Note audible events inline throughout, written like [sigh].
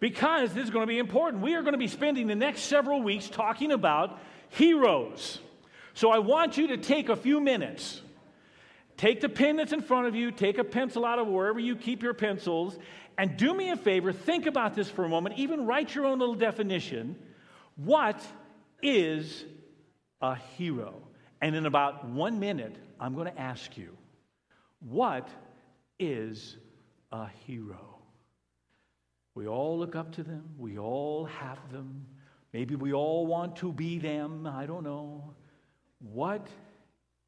because this is going to be important. We are going to be spending the next several weeks talking about heroes. So I want you to take a few minutes. Take the pen that's in front of you, take a pencil out of wherever you keep your pencils, and do me a favor, think about this for a moment, even write your own little definition. What is a hero? And in about one minute, I'm going to ask you, what is a hero? We all look up to them. We all have them. Maybe we all want to be them. I don't know. What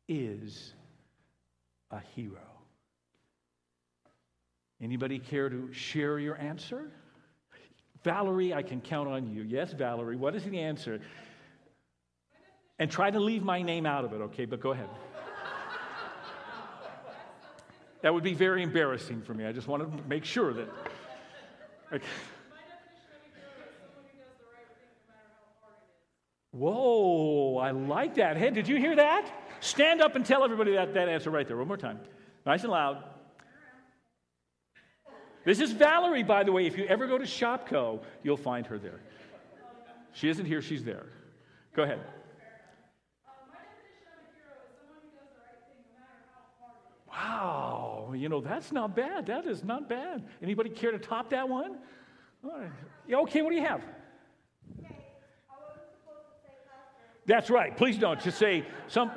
is a hero? Anybody care to share your answer? Valerie, I can count on you. Yes, Valerie, what is the answer? And try to leave my name out of it, okay? But go ahead. That would be very embarrassing for me. I just want to make sure that. Okay. Whoa, I like that. Hey, did you hear that? Stand up and tell everybody that, that answer right there. One more time. Nice and loud. This is Valerie, by the way. If you ever go to Shopko, you'll find her there. She isn't here, she's there. Go ahead. Wow, you know, that's not bad. That is not bad. Anybody care to top that one? Yeah, okay, what do you have? That's right. Please don't. Just say some.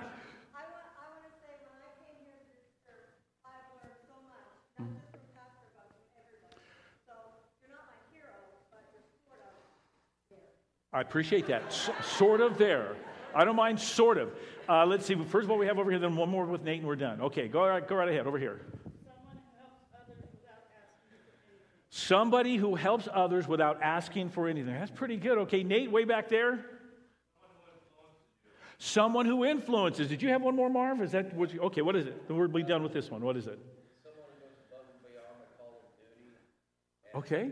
I appreciate that. Sort of there. I don't mind sort of. Uh, let's see. First of all, we have over here, then one more with Nate, and we're done. Okay, go right, go right ahead. Over here. Somebody who helps others without asking for anything. That's pretty good. Okay, Nate, way back there. Someone who influences. Did you have one more, Marv? Is that what you, okay? What is it? The word be done with this one. What is it? Someone who goes above and beyond the call of duty. Okay.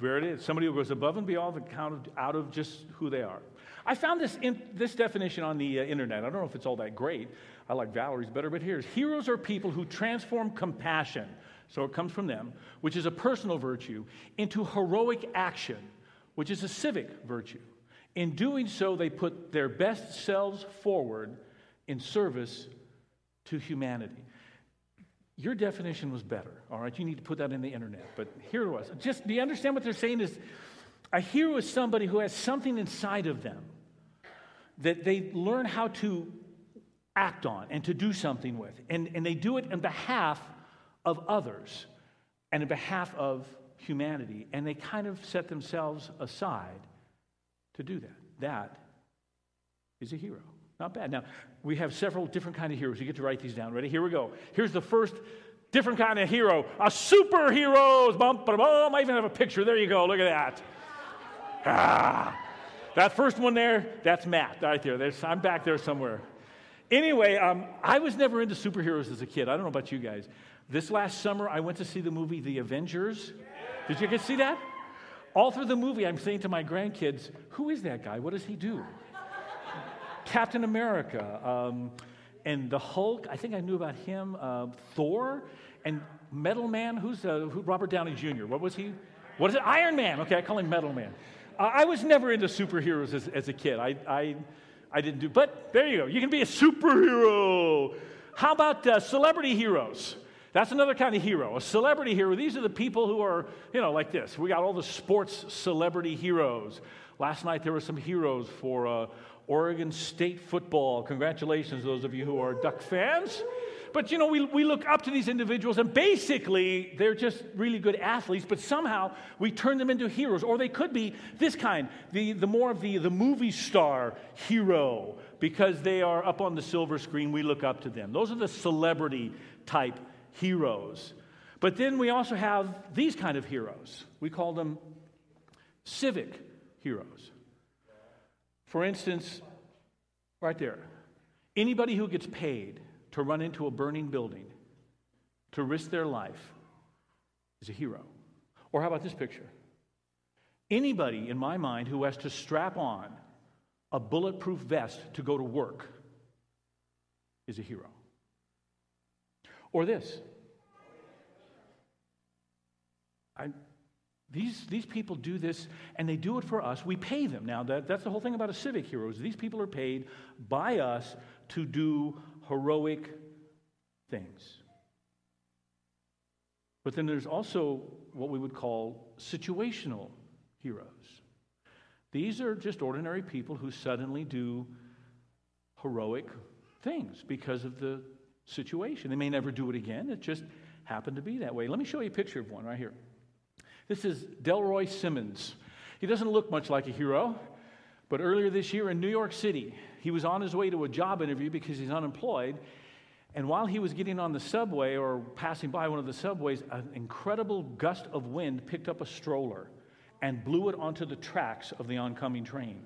There it is. Somebody who goes above and beyond the count of, out of just who they are. I found this, in, this definition on the uh, internet. I don't know if it's all that great. I like Valerie's better, but here's heroes are people who transform compassion, so it comes from them, which is a personal virtue, into heroic action, which is a civic virtue. In doing so, they put their best selves forward in service to humanity. Your definition was better, all right? You need to put that in the internet, but here it was. Just, do you understand what they're saying? Is a hero is somebody who has something inside of them that they learn how to act on and to do something with. And, and they do it on behalf of others and on behalf of humanity. And they kind of set themselves aside to do that. That is a hero. Not bad. Now, we have several different kind of heroes. You get to write these down. Ready? Here we go. Here's the first different kind of hero. A superhero. Bum, bum, bum. I even have a picture. There you go. Look at that. Ah. That first one there, that's Matt right there. There's, I'm back there somewhere. Anyway, um, I was never into superheroes as a kid. I don't know about you guys. This last summer, I went to see the movie The Avengers. Did you guys see that? All through the movie, I'm saying to my grandkids, who is that guy? What does he do? [laughs] Captain America, um, and the Hulk. I think I knew about him. Uh, Thor and Metal Man. Who's uh, who, Robert Downey Jr.? What was he? What is it? Iron Man. Okay, I call him Metal Man. I was never into superheroes as, as a kid. I, I, I didn't do. But there you go. You can be a superhero. How about uh, celebrity heroes? That's another kind of hero, a celebrity hero. These are the people who are, you know, like this. We got all the sports celebrity heroes. Last night there were some heroes for uh, Oregon State football. Congratulations, those of you who are Duck fans. But you know, we, we look up to these individuals, and basically they're just really good athletes, but somehow we turn them into heroes. Or they could be this kind, the, the more of the, the movie star hero, because they are up on the silver screen, we look up to them. Those are the celebrity type heroes. But then we also have these kind of heroes. We call them civic heroes. For instance, right there, anybody who gets paid to run into a burning building to risk their life is a hero. Or how about this picture? Anybody, in my mind, who has to strap on a bulletproof vest to go to work is a hero. Or this I, these, these people do this and they do it for us. We pay them. Now, that, that's the whole thing about a civic hero is these people are paid by us to do heroic things. But then there's also what we would call situational heroes. These are just ordinary people who suddenly do heroic things because of the situation. They may never do it again. It just happened to be that way. Let me show you a picture of one right here. This is Delroy Simmons. He doesn't look much like a hero, but earlier this year in New York City, he was on his way to a job interview because he's unemployed. And while he was getting on the subway or passing by one of the subways, an incredible gust of wind picked up a stroller and blew it onto the tracks of the oncoming train.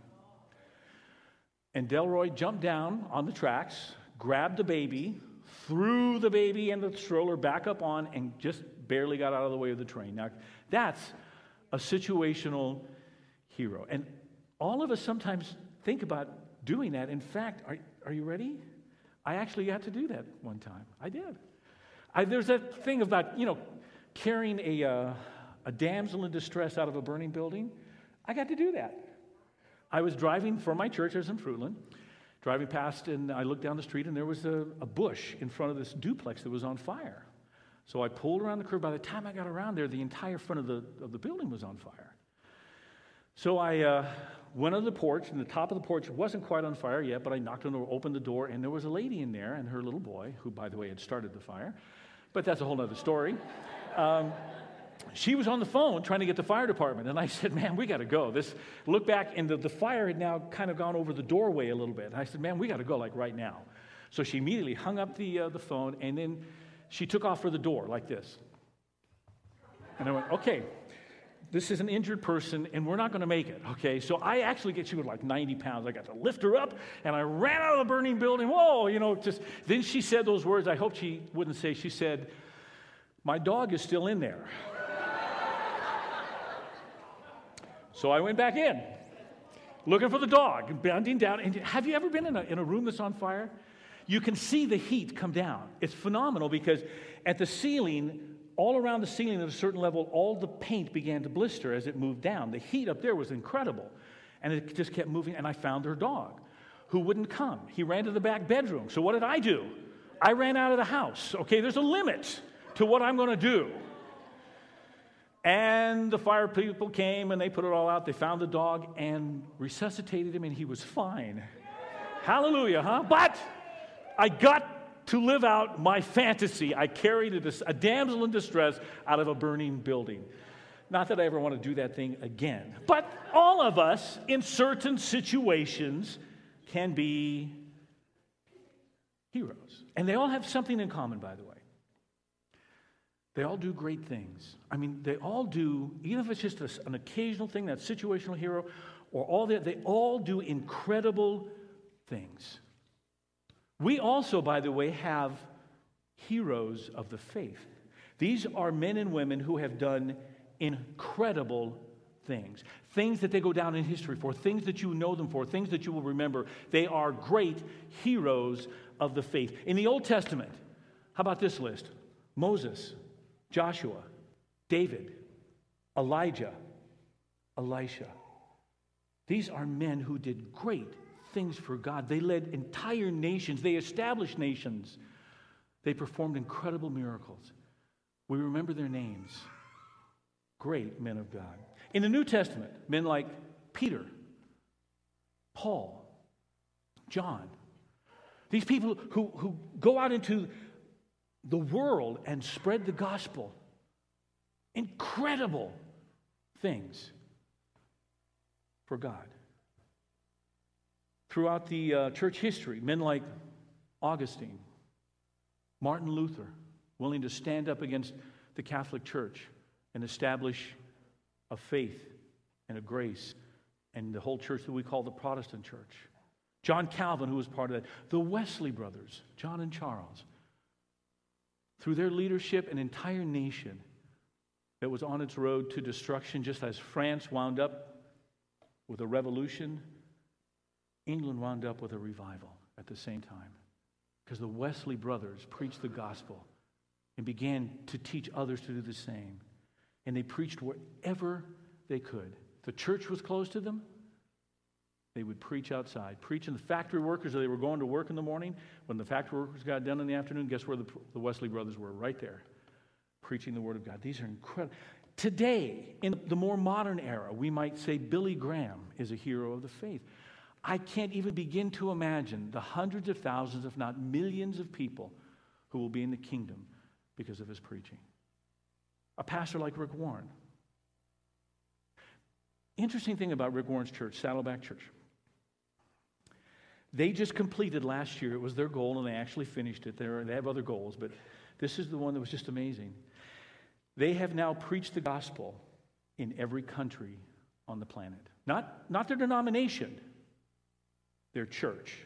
And Delroy jumped down on the tracks, grabbed the baby, threw the baby and the stroller back up on, and just barely got out of the way of the train. Now, that's a situational hero. And all of us sometimes think about doing that. In fact, are, are you ready? I actually got to do that one time. I did. I, there's that thing about, you know, carrying a, uh, a damsel in distress out of a burning building. I got to do that. I was driving for my church, I was in Fruitland, driving past, and I looked down the street, and there was a, a bush in front of this duplex that was on fire. So I pulled around the curve. By the time I got around there, the entire front of the, of the building was on fire. So I uh, went on the porch, and the top of the porch wasn't quite on fire yet, but I knocked on the door, opened the door, and there was a lady in there and her little boy, who, by the way, had started the fire. But that's a whole other story. Um, she was on the phone trying to get the fire department. And I said, Man, we got to go. This look back, and the, the fire had now kind of gone over the doorway a little bit. And I said, Man, we got to go like right now. So she immediately hung up the, uh, the phone, and then she took off for the door like this. And I went, Okay, this is an injured person, and we're not going to make it. Okay, so I actually get she was like 90 pounds. I got to lift her up, and I ran out of the burning building. Whoa, you know, just then she said those words. I hope she wouldn't say. She said, "My dog is still in there." [laughs] So I went back in, looking for the dog, bending down. And have you ever been in a, in a room that's on fire? You can see the heat come down. It's phenomenal because at the ceiling, all around the ceiling at a certain level, all the paint began to blister as it moved down. The heat up there was incredible. And it just kept moving. And I found her dog who wouldn't come. He ran to the back bedroom. So what did I do? I ran out of the house. Okay, there's a limit to what I'm going to do. And the fire people came and they put it all out. They found the dog and resuscitated him, and he was fine. Hallelujah, huh? But I got to live out my fantasy. I carried a, a damsel in distress out of a burning building. Not that I ever want to do that thing again. But all of us, in certain situations, can be heroes. And they all have something in common, by the way. They all do great things. I mean, they all do, even if it's just a, an occasional thing, that situational hero, or all that, they all do incredible things. We also, by the way, have heroes of the faith. These are men and women who have done incredible things. Things that they go down in history for, things that you know them for, things that you will remember. They are great heroes of the faith. In the Old Testament, how about this list? Moses, Joshua, David, Elijah, Elisha. These are men who did great things for God. They led entire nations, they established nations, they performed incredible miracles. We remember their names. Great men of God. In the New Testament, men like Peter, Paul, John, these people who, who go out into the world and spread the gospel. Incredible things for God. Throughout the uh, church history, men like Augustine, Martin Luther, willing to stand up against the Catholic Church and establish a faith and a grace and the whole church that we call the Protestant church. John Calvin, who was part of that. The Wesley brothers, John and Charles through their leadership, an entire nation that was on its road to destruction, just as France wound up with a revolution, England wound up with a revival at the same time. Because the Wesley brothers preached the gospel and began to teach others to do the same. and they preached wherever they could. The church was close to them. They would preach outside, Preach in the factory workers. They were going to work in the morning. When the factory workers got done in the afternoon, guess where the, the Wesley brothers were? Right there, preaching the Word of God. These are incredible. Today, in the more modern era, we might say Billy Graham is a hero of the faith. I can't even begin to imagine the hundreds of thousands, if not millions, of people who will be in the kingdom because of his preaching. A pastor like Rick Warren. Interesting thing about Rick Warren's church, Saddleback Church. They just completed last year, it was their goal, and they actually finished it. They're, they have other goals, but this is the one that was just amazing. They have now preached the gospel in every country on the planet. Not, not their denomination, their church.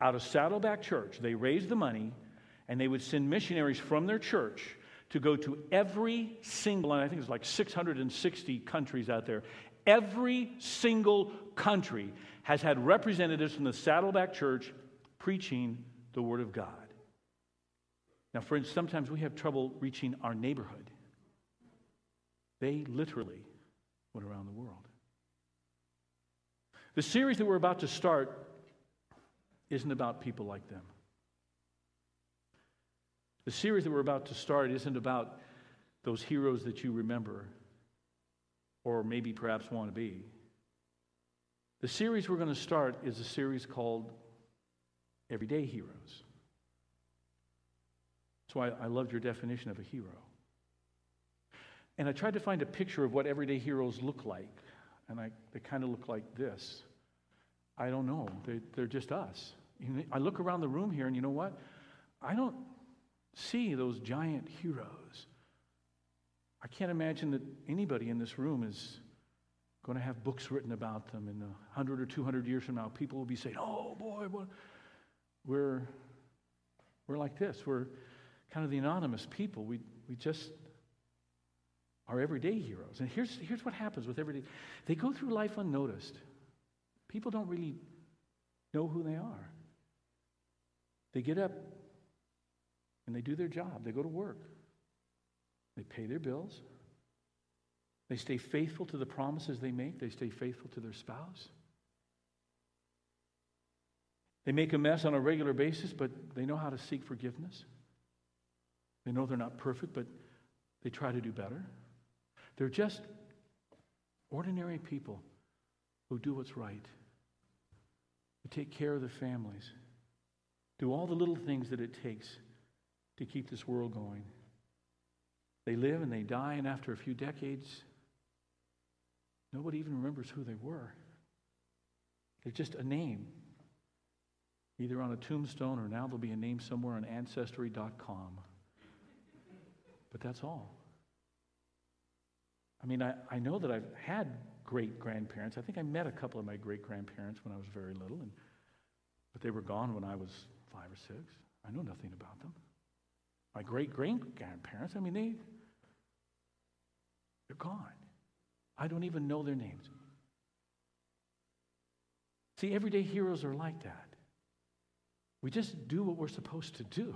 Out of Saddleback Church, they raised the money and they would send missionaries from their church to go to every single, and I think it's like 660 countries out there. Every single country has had representatives from the Saddleback Church preaching the Word of God. Now, friends, sometimes we have trouble reaching our neighborhood. They literally went around the world. The series that we're about to start isn't about people like them. The series that we're about to start isn't about those heroes that you remember or maybe perhaps want to be. The series we're going to start is a series called Everyday Heroes. That's why I loved your definition of a hero. And I tried to find a picture of what everyday heroes look like. And I, they kind of look like this. I don't know. They, they're just us. I look around the room here, and you know what? I don't see those giant heroes. I can't imagine that anybody in this room is going to have books written about them. In a 100 or 200 years from now, people will be saying, oh boy, what? we're, we're like this. We're kind of the anonymous people. We, we just are everyday heroes. And here's, here's what happens with everyday they go through life unnoticed. People don't really know who they are. They get up and they do their job, they go to work, they pay their bills, they stay faithful to the promises they make, they stay faithful to their spouse. They make a mess on a regular basis, but they know how to seek forgiveness. They know they're not perfect, but they try to do better. They're just ordinary people who do what's right, who take care of their families, do all the little things that it takes to keep this world going. They live and they die, and after a few decades, nobody even remembers who they were. They're just a name, either on a tombstone or now there'll be a name somewhere on Ancestry.com. But that's all. I mean, I, I know that I've had great grandparents. I think I met a couple of my great grandparents when I was very little, and, but they were gone when I was five or six. I know nothing about them. My great great grandparents, I mean, they, they're gone. I don't even know their names. See, everyday heroes are like that. We just do what we're supposed to do.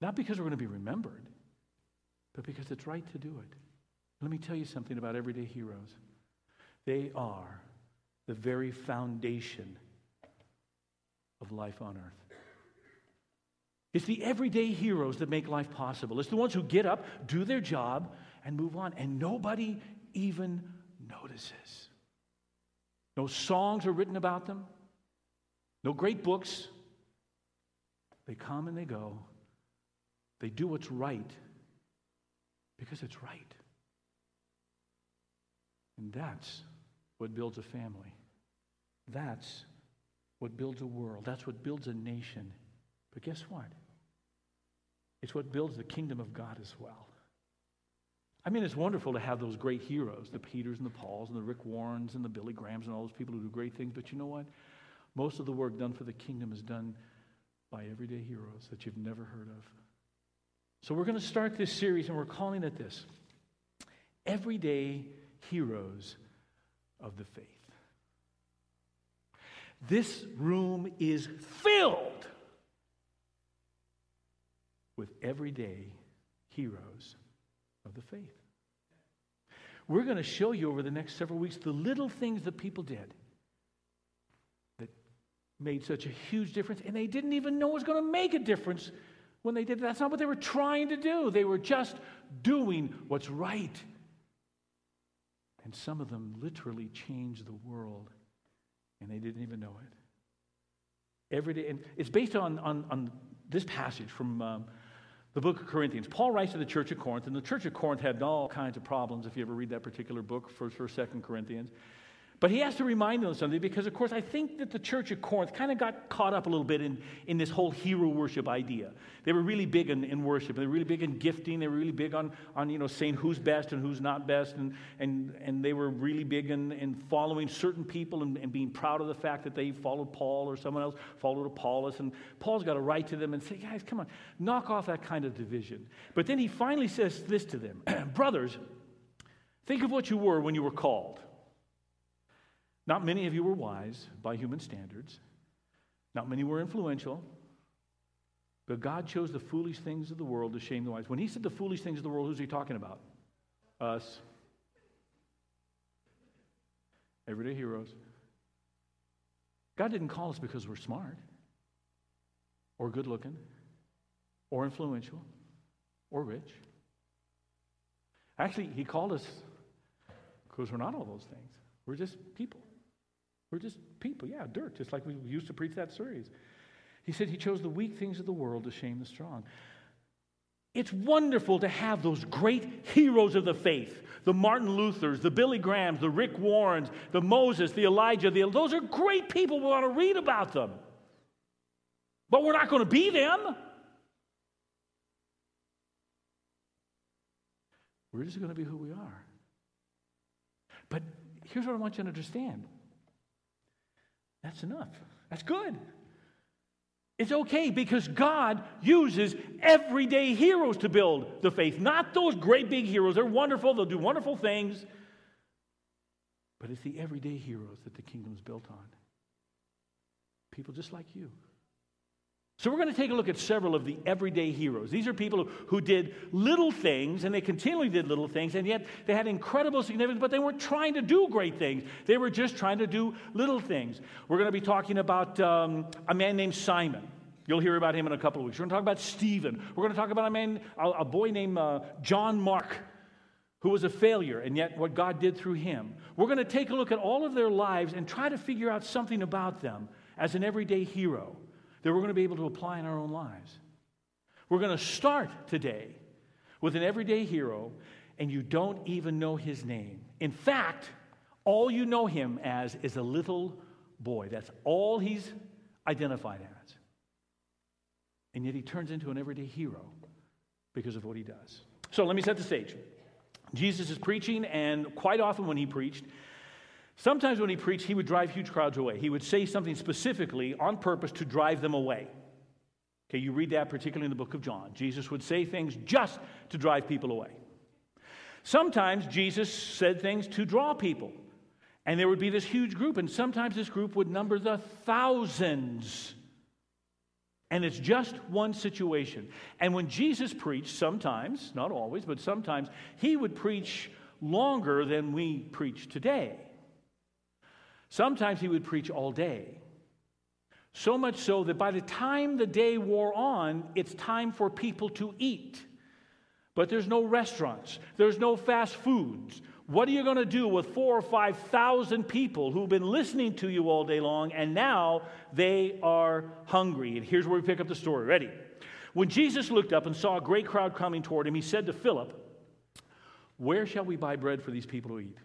Not because we're going to be remembered, but because it's right to do it. Let me tell you something about everyday heroes. They are the very foundation of life on earth. It's the everyday heroes that make life possible. It's the ones who get up, do their job, and move on, and nobody even notices. No songs are written about them, no great books. They come and they go. They do what's right because it's right. And that's what builds a family. That's what builds a world. That's what builds a nation. But guess what? It's what builds the kingdom of God as well. I mean, it's wonderful to have those great heroes, the Peters and the Pauls and the Rick Warrens and the Billy Grahams and all those people who do great things. But you know what? Most of the work done for the kingdom is done by everyday heroes that you've never heard of. So we're going to start this series and we're calling it this Everyday Heroes of the Faith. This room is filled with everyday heroes of the faith. We're going to show you over the next several weeks the little things that people did that made such a huge difference, and they didn't even know it was going to make a difference when they did. That's not what they were trying to do. They were just doing what's right. And some of them literally changed the world, and they didn't even know it. Every day, and it's based on, on, on this passage from um, the book of Corinthians. Paul writes to the church of Corinth, and the church of Corinth had all kinds of problems if you ever read that particular book, 1st or 2nd Corinthians. But he has to remind them of something because, of course, I think that the church of Corinth kind of got caught up a little bit in, in this whole hero worship idea. They were really big in, in worship. They were really big in gifting. They were really big on, on you know, saying who's best and who's not best. And, and, and they were really big in, in following certain people and, and being proud of the fact that they followed Paul or someone else followed Apollos. And Paul's got to write to them and say, guys, come on, knock off that kind of division. But then he finally says this to them [clears throat] Brothers, think of what you were when you were called. Not many of you were wise by human standards. Not many were influential. But God chose the foolish things of the world to shame the wise. When he said the foolish things of the world, who's he talking about? Us. Everyday heroes. God didn't call us because we're smart or good looking or influential or rich. Actually, he called us because we're not all those things. We're just people. We're just people, yeah, dirt, just like we used to preach that series. He said he chose the weak things of the world to shame the strong. It's wonderful to have those great heroes of the faith the Martin Luthers, the Billy Grahams, the Rick Warrens, the Moses, the Elijah. The, those are great people. We want to read about them. But we're not going to be them. We're just going to be who we are. But here's what I want you to understand that's enough. That's good. It's okay because God uses everyday heroes to build the faith, not those great big heroes. They're wonderful, they'll do wonderful things. But it's the everyday heroes that the kingdom is built on. People just like you. So, we're going to take a look at several of the everyday heroes. These are people who did little things, and they continually did little things, and yet they had incredible significance, but they weren't trying to do great things. They were just trying to do little things. We're going to be talking about um, a man named Simon. You'll hear about him in a couple of weeks. We're going to talk about Stephen. We're going to talk about a man, a, a boy named uh, John Mark, who was a failure, and yet what God did through him. We're going to take a look at all of their lives and try to figure out something about them as an everyday hero that we're going to be able to apply in our own lives. We're going to start today with an everyday hero, and you don't even know his name. In fact, all you know him as is a little boy. That's all he's identified as. And yet he turns into an everyday hero because of what he does. So let me set the stage. Jesus is preaching, and quite often when he preached, Sometimes when he preached, he would drive huge crowds away. He would say something specifically on purpose to drive them away. Okay, you read that particularly in the book of John. Jesus would say things just to drive people away. Sometimes Jesus said things to draw people. And there would be this huge group, and sometimes this group would number the thousands. And it's just one situation. And when Jesus preached, sometimes, not always, but sometimes, he would preach longer than we preach today. Sometimes he would preach all day. So much so that by the time the day wore on, it's time for people to eat. But there's no restaurants, there's no fast foods. What are you going to do with four or five thousand people who've been listening to you all day long and now they are hungry? And here's where we pick up the story. Ready? When Jesus looked up and saw a great crowd coming toward him, he said to Philip, Where shall we buy bread for these people to eat?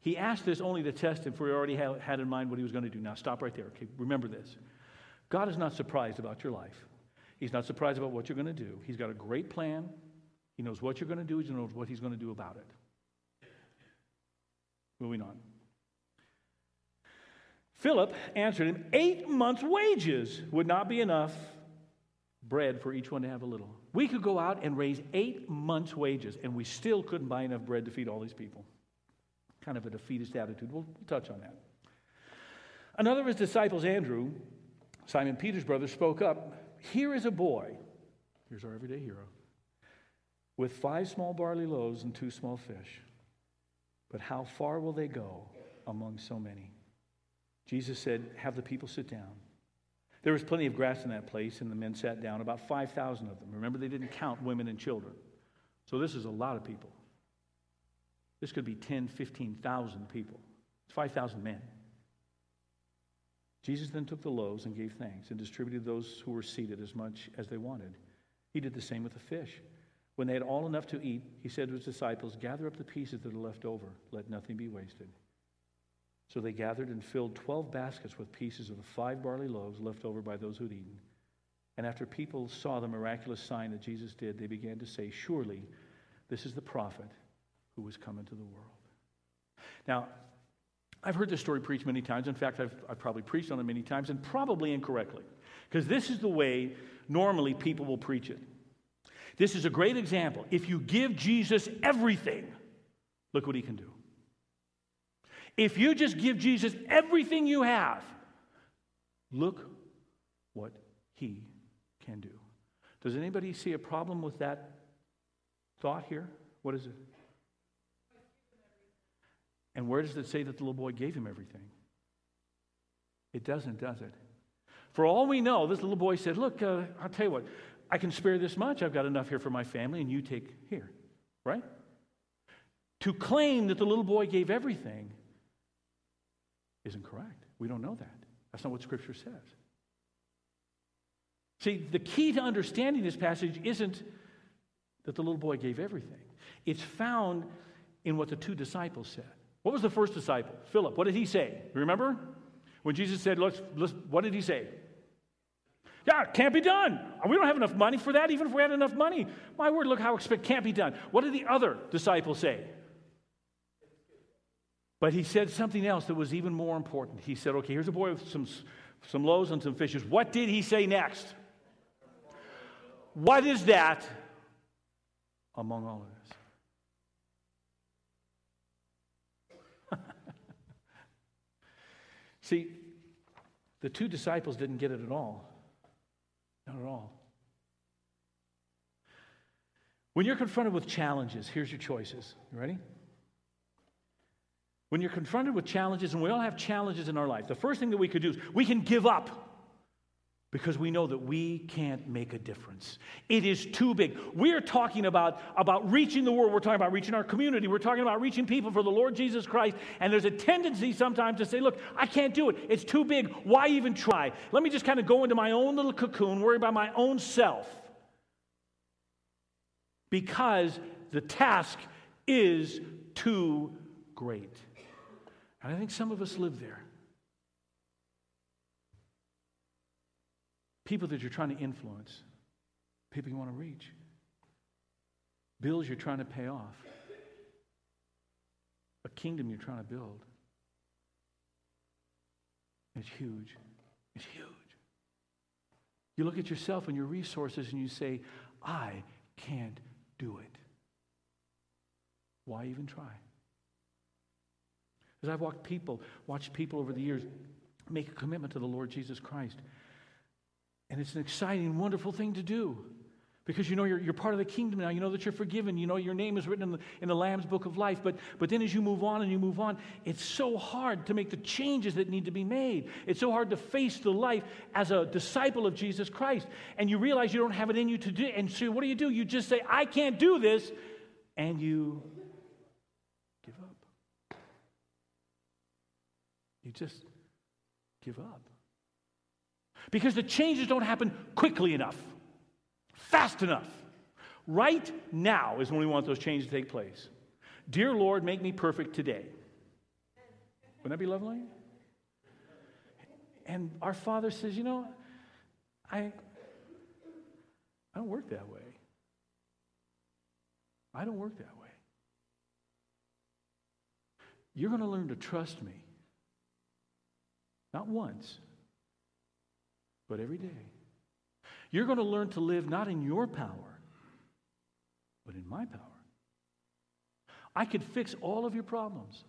He asked this only to test him, for he already had in mind what he was going to do. Now, stop right there. Okay, remember this. God is not surprised about your life. He's not surprised about what you're going to do. He's got a great plan. He knows what you're going to do. He knows what he's going to do about it. Moving on. Philip answered him, Eight months' wages would not be enough bread for each one to have a little. We could go out and raise eight months' wages, and we still couldn't buy enough bread to feed all these people kind of a defeatist attitude. We'll, we'll touch on that. Another of his disciples, Andrew, Simon Peter's brother, spoke up Here is a boy, here's our everyday hero, with five small barley loaves and two small fish. But how far will they go among so many? Jesus said, Have the people sit down. There was plenty of grass in that place, and the men sat down, about 5,000 of them. Remember, they didn't count women and children. So this is a lot of people. This could be 10, 15,000 people. It's 5,000 men. Jesus then took the loaves and gave thanks and distributed those who were seated as much as they wanted. He did the same with the fish. When they had all enough to eat, he said to his disciples, Gather up the pieces that are left over, let nothing be wasted. So they gathered and filled 12 baskets with pieces of the five barley loaves left over by those who'd eaten. And after people saw the miraculous sign that Jesus did, they began to say, Surely this is the prophet who was come into the world. Now, I've heard this story preached many times. In fact, I've, I've probably preached on it many times, and probably incorrectly, because this is the way normally people will preach it. This is a great example. If you give Jesus everything, look what he can do. If you just give Jesus everything you have, look what he can do. Does anybody see a problem with that thought here? What is it? And where does it say that the little boy gave him everything? It doesn't, does it? For all we know, this little boy said, Look, uh, I'll tell you what, I can spare this much. I've got enough here for my family, and you take here, right? To claim that the little boy gave everything isn't correct. We don't know that. That's not what Scripture says. See, the key to understanding this passage isn't that the little boy gave everything, it's found in what the two disciples said. What was the first disciple? Philip. What did he say? Remember? When Jesus said, let's, let's, what did he say? Yeah, can't be done. We don't have enough money for that, even if we had enough money. My word, look how expect can't be done. What did the other disciple say? But he said something else that was even more important. He said, okay, here's a boy with some, some loaves and some fishes. What did he say next? What is that among all of this? See, the two disciples didn't get it at all. Not at all. When you're confronted with challenges, here's your choices. You ready? When you're confronted with challenges, and we all have challenges in our life, the first thing that we could do is we can give up because we know that we can't make a difference. It is too big. We're talking about, about reaching the world. We're talking about reaching our community. We're talking about reaching people for the Lord Jesus Christ. And there's a tendency sometimes to say, look, I can't do it. It's too big. Why even try? Let me just kind of go into my own little cocoon, worry about my own self. Because the task is too great. And I think some of us live there. People that you're trying to influence, people you want to reach, bills you're trying to pay off, a kingdom you're trying to build. It's huge. It's huge. You look at yourself and your resources and you say, I can't do it. Why even try? As I've watched people, watched people over the years make a commitment to the Lord Jesus Christ. And it's an exciting, wonderful thing to do. Because you know you're, you're part of the kingdom now. You know that you're forgiven. You know your name is written in the, in the Lamb's book of life. But, but then as you move on and you move on, it's so hard to make the changes that need to be made. It's so hard to face the life as a disciple of Jesus Christ. And you realize you don't have it in you to do And so what do you do? You just say, I can't do this. And you give up. You just give up. Because the changes don't happen quickly enough, fast enough. Right now is when we want those changes to take place. Dear Lord, make me perfect today. Wouldn't that be lovely? And our Father says, You know, I, I don't work that way. I don't work that way. You're going to learn to trust me. Not once, but every day. You're going to learn to live not in your power, but in my power. I could fix all of your problems,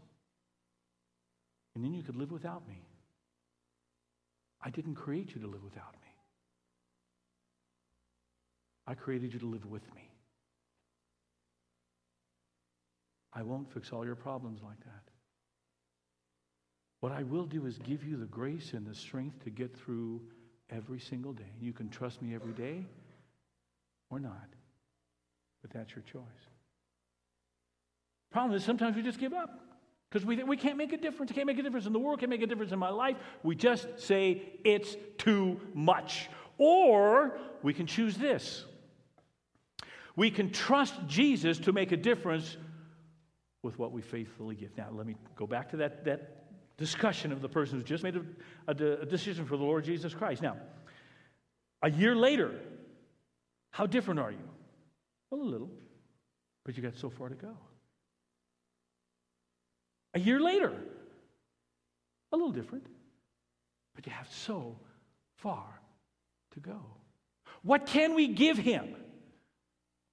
and then you could live without me. I didn't create you to live without me. I created you to live with me. I won't fix all your problems like that. What I will do is give you the grace and the strength to get through every single day. You can trust me every day or not, but that's your choice. Problem is, sometimes we just give up because we, we can't make a difference. can't make a difference in the world, can't make a difference in my life. We just say it's too much. Or we can choose this we can trust Jesus to make a difference with what we faithfully give. Now, let me go back to that, that discussion of the person who's just made a, a, a decision for the Lord Jesus Christ. Now, a year later, how different are you? Well, a little, but you got so far to go. A year later, a little different, but you have so far to go. What can we give him?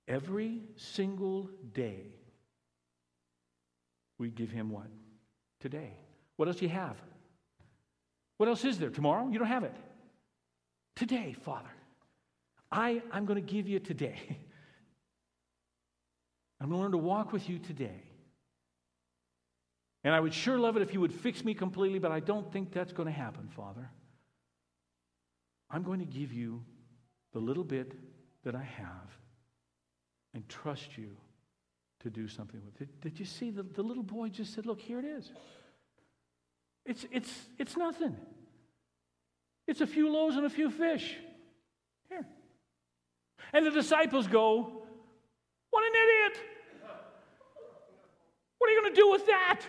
Every single day, we give him what? Today. What else do you have? What else is there? Tomorrow? You don't have it. Today, Father. I, I'm going to give you today. [laughs] I'm going to learn to walk with you today. And I would sure love it if you would fix me completely, but I don't think that's going to happen, Father. I'm going to give you the little bit that I have and trust you to do something with it. Did, you see the, the little boy just said, Look, here it is. It's, it's, it's nothing. It's a few loaves and a few fish. Here. And the disciples go, What an idiot! What are you going to do with that?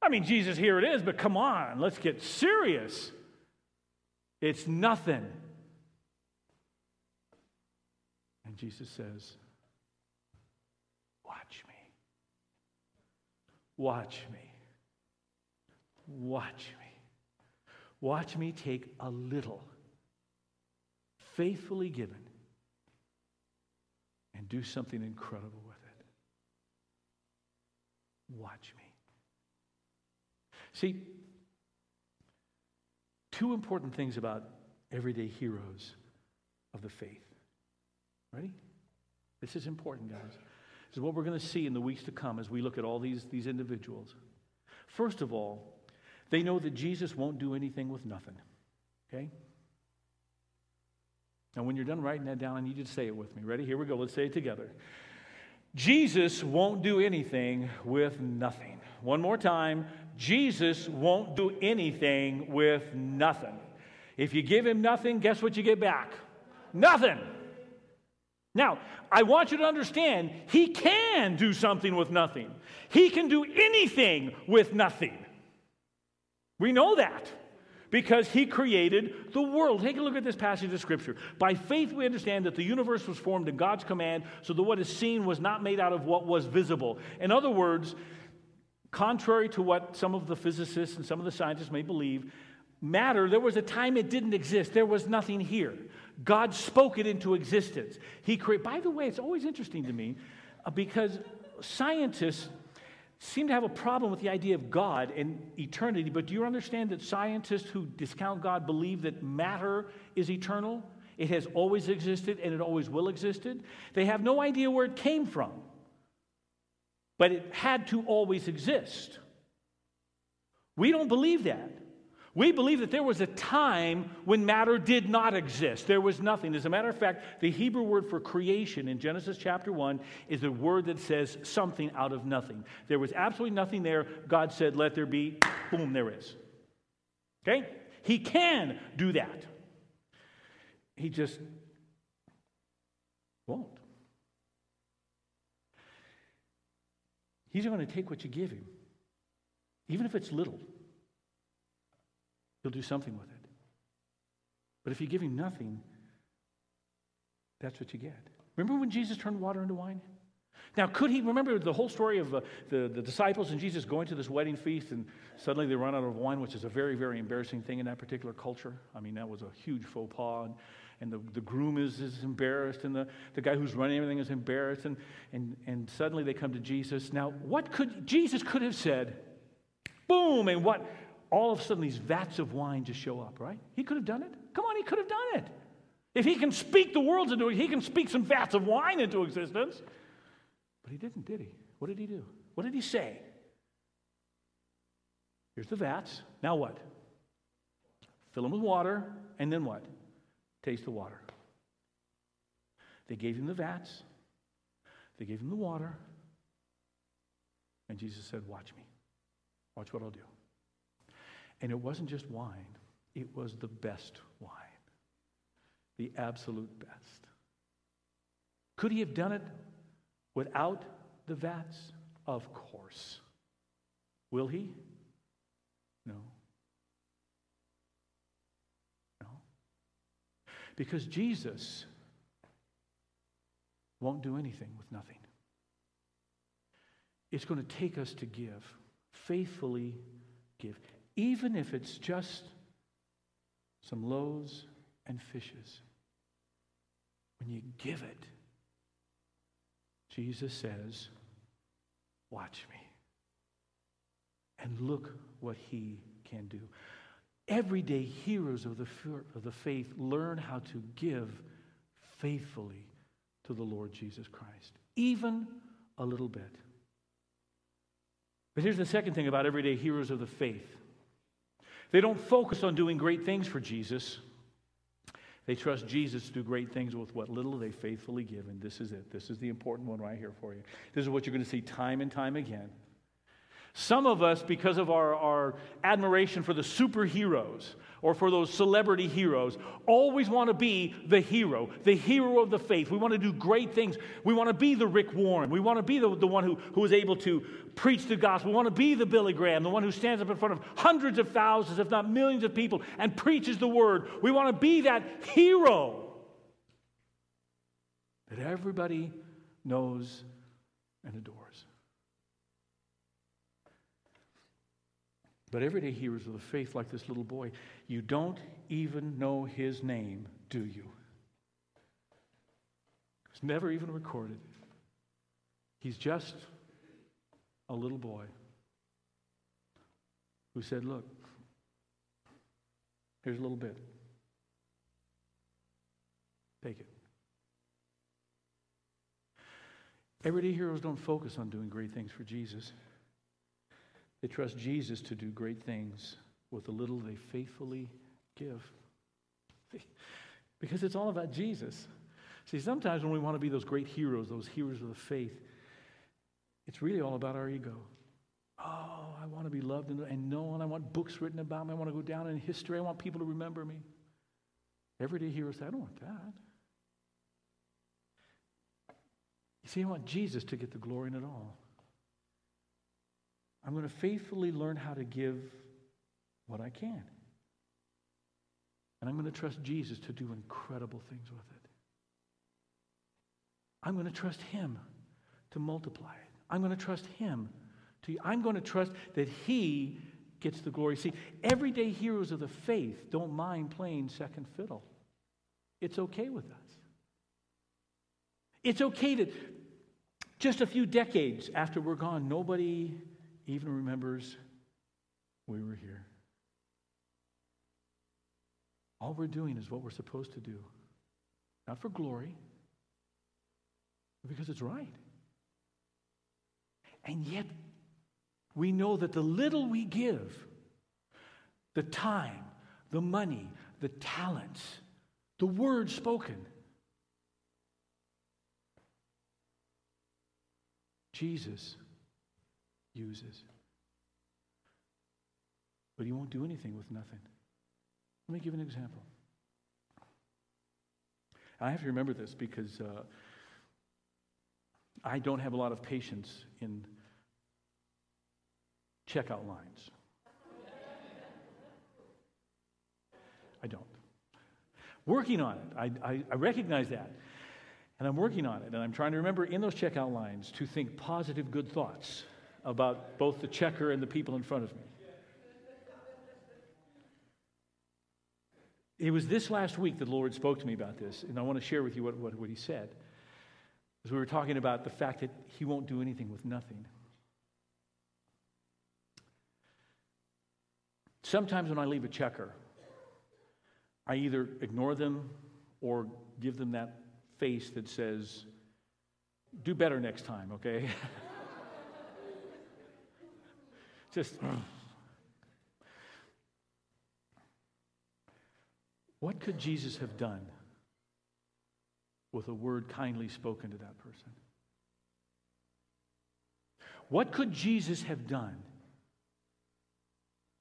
I mean, Jesus, here it is, but come on, let's get serious. It's nothing. And Jesus says, Watch me. Watch me. Watch me. Watch me take a little, faithfully given, and do something incredible with it. Watch me. See, two important things about everyday heroes of the faith. Ready? This is important, guys. This is what we're going to see in the weeks to come as we look at all these, these individuals. First of all, they know that Jesus won't do anything with nothing. Okay? Now, when you're done writing that down, I need you to say it with me. Ready? Here we go. Let's say it together. Jesus won't do anything with nothing. One more time. Jesus won't do anything with nothing. If you give him nothing, guess what you get back? Nothing. Now, I want you to understand, he can do something with nothing. He can do anything with nothing. We know that because he created the world. Take a look at this passage of scripture. By faith, we understand that the universe was formed in God's command, so that what is seen was not made out of what was visible. In other words, contrary to what some of the physicists and some of the scientists may believe, matter, there was a time it didn't exist. There was nothing here. God spoke it into existence. He created, by the way, it's always interesting to me uh, because scientists seem to have a problem with the idea of God and eternity, but do you understand that scientists who discount God believe that matter is eternal? It has always existed and it always will existed. They have no idea where it came from, but it had to always exist. We don't believe that. We believe that there was a time when matter did not exist. There was nothing. As a matter of fact, the Hebrew word for creation in Genesis chapter 1 is a word that says something out of nothing. There was absolutely nothing there. God said, Let there be. Boom, there is. Okay? He can do that. He just won't. He's going to take what you give him, even if it's little. He'll do something with it. But if you give him nothing, that's what you get. Remember when Jesus turned water into wine? Now, could he remember the whole story of uh, the, the disciples and Jesus going to this wedding feast and suddenly they run out of wine, which is a very, very embarrassing thing in that particular culture? I mean, that was a huge faux pas. And, and the, the groom is, is embarrassed, and the, the guy who's running everything is embarrassed, and, and, and suddenly they come to Jesus. Now, what could Jesus could have said? Boom! And what all of a sudden these vats of wine just show up, right? He could have done it. Come on, he could have done it. If he can speak the worlds into it, he can speak some vats of wine into existence. But he didn't, did he? What did he do? What did he say? Here's the vats. Now what? Fill them with water, and then what? Taste the water. They gave him the vats, they gave him the water, and Jesus said, Watch me. Watch what I'll do. And it wasn't just wine, it was the best wine, the absolute best. Could he have done it without the vats? Of course. Will he? No. No. Because Jesus won't do anything with nothing. It's going to take us to give, faithfully give, even if it's just some loaves and fishes. When you give it, Jesus says, Watch me. And look what he can do. Everyday heroes of the, of the faith learn how to give faithfully to the Lord Jesus Christ, even a little bit. But here's the second thing about everyday heroes of the faith they don't focus on doing great things for Jesus. They trust Jesus to do great things with what little they faithfully give. And this is it. This is the important one right here for you. This is what you're going to see time and time again. Some of us, because of our, our admiration for the superheroes or for those celebrity heroes, always want to be the hero, the hero of the faith. We want to do great things. We want to be the Rick Warren. We want to be the, the one who, who is able to preach the gospel. We want to be the Billy Graham, the one who stands up in front of hundreds of thousands, if not millions of people, and preaches the word. We want to be that hero that everybody knows and adores. But everyday heroes of the faith, like this little boy, you don't even know his name, do you? It's never even recorded. He's just a little boy who said, Look, here's a little bit. Take it. Everyday heroes don't focus on doing great things for Jesus. They trust Jesus to do great things with the little they faithfully give. [laughs] Because it's all about Jesus. See, sometimes when we want to be those great heroes, those heroes of the faith, it's really all about our ego. Oh, I want to be loved and known. I want books written about me. I want to go down in history. I want people to remember me. Everyday heroes say, I don't want that. You see, I want Jesus to get the glory in it all. I'm going to faithfully learn how to give what I can. And I'm going to trust Jesus to do incredible things with it. I'm going to trust Him to multiply it. I'm going to trust Him to, I'm going to trust that He gets the glory. See, everyday heroes of the faith don't mind playing second fiddle. It's okay with us. It's okay that just a few decades after we're gone, nobody even remembers we were here. All we're doing is what we're supposed to do, not for glory, but because it's right. And yet, we know that the little we give, the time, the money, the talents, the words spoken, Jesus uses. But he won't do anything with nothing. Let me give an example. I have to remember this because uh, I don't have a lot of patience in checkout lines. I don't. Working on it, I, I, I recognize that. And I'm working on it. And I'm trying to remember in those checkout lines to think positive, good thoughts about both the checker and the people in front of me. It was this last week that the Lord spoke to me about this, and I want to share with you what, what, what He said. As we were talking about the fact that He won't do anything with nothing. Sometimes when I leave a checker, I either ignore them or give them that face that says, do better next time, okay? [laughs] Just. What could Jesus have done with a word kindly spoken to that person? What could Jesus have done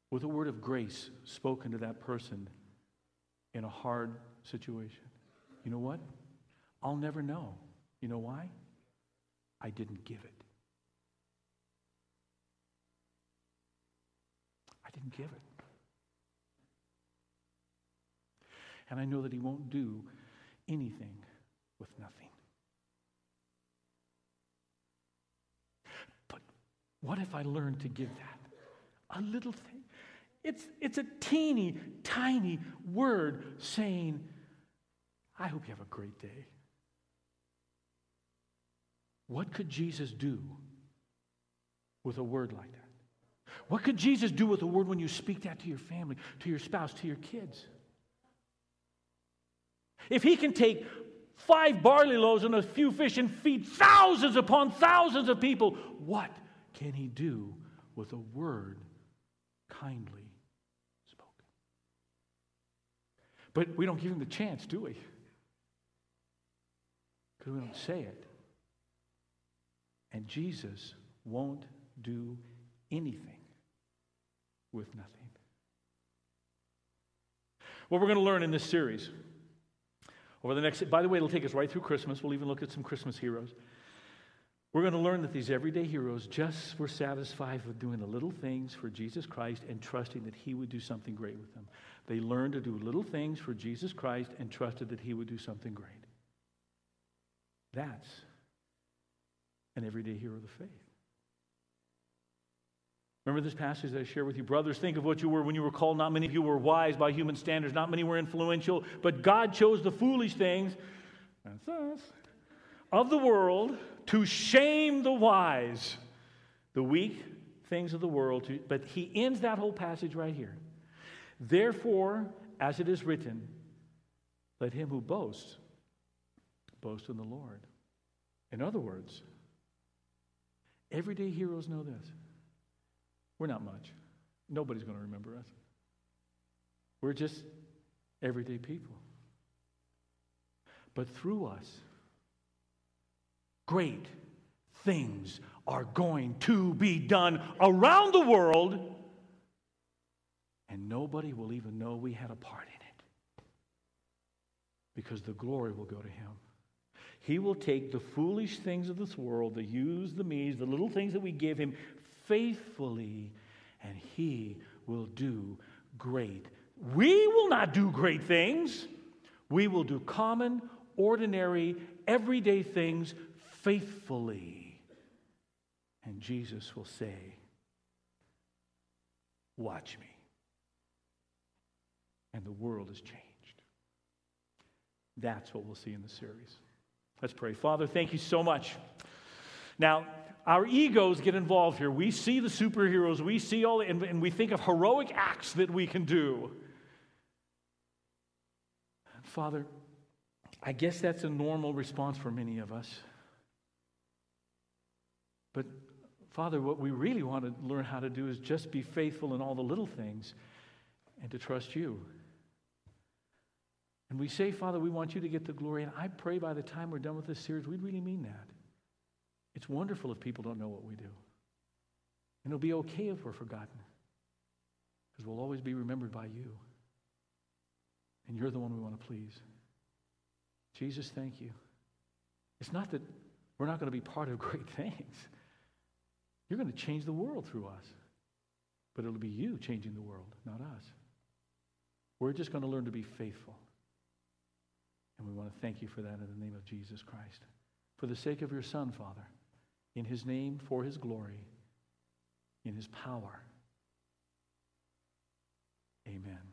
with a word of grace spoken to that person in a hard situation? You know what? I'll never know. You know why? I didn't give it. Didn't give it. And I know that He won't do anything with nothing. But what if I learned to give that? A little thing. It's, it's a teeny, tiny word saying, I hope you have a great day. What could Jesus do with a word like that? What could Jesus do with a word when you speak that to your family, to your spouse, to your kids? If he can take five barley loaves and a few fish and feed thousands upon thousands of people, what can he do with a word kindly spoken? But we don't give him the chance, do we? Because we don't say it. And Jesus won't do anything with nothing. What we're going to learn in this series over the next, by the way, it'll take us right through Christmas. We'll even look at some Christmas heroes. We're going to learn that these everyday heroes just were satisfied with doing the little things for Jesus Christ and trusting that He would do something great with them. They learned to do little things for Jesus Christ and trusted that He would do something great. That's an everyday hero of the faith. Remember this passage that I shared with you? Brothers, think of what you were when you were called. Not many of you were wise by human standards, not many were influential, but God chose the foolish things, that's us, of the world to shame the wise, the weak things of the world. To, but he ends that whole passage right here. Therefore, as it is written, let him who boasts boast in the Lord. In other words, everyday heroes know this. We're not much. Nobody's going to remember us. We're just everyday people. But through us, great things are going to be done around the world, and nobody will even know we had a part in it because the glory will go to Him. He will take the foolish things of this world, the yous, the me's, the little things that we give Him, faithfully, and He will do great. We will not do great things. We will do common, ordinary, everyday things faithfully. And Jesus will say, Watch me. And the world has changed. That's what we'll see in the series. Let's pray. Father, thank you so much. Now, our egos get involved here. We see the superheroes, we see all, and, and we think of heroic acts that we can do. Father, I guess that's a normal response for many of us. But, Father, what we really want to learn how to do is just be faithful in all the little things and to trust you. And we say, Father, we want you to get the glory. And I pray by the time we're done with this series, we really mean that. It's wonderful if people don't know what we do. And it'll be okay if we're forgotten because we'll always be remembered by you. And you're the one we want to please. Jesus, thank you. It's not that we're not going to be part of [laughs] great things. You're going to change the world through us. But it'll be you changing the world, not us. We're just going to learn to be faithful. And we want to thank you for that in the name of Jesus Christ. For the sake of your Son, Father in his name for his glory, in his power. Amen.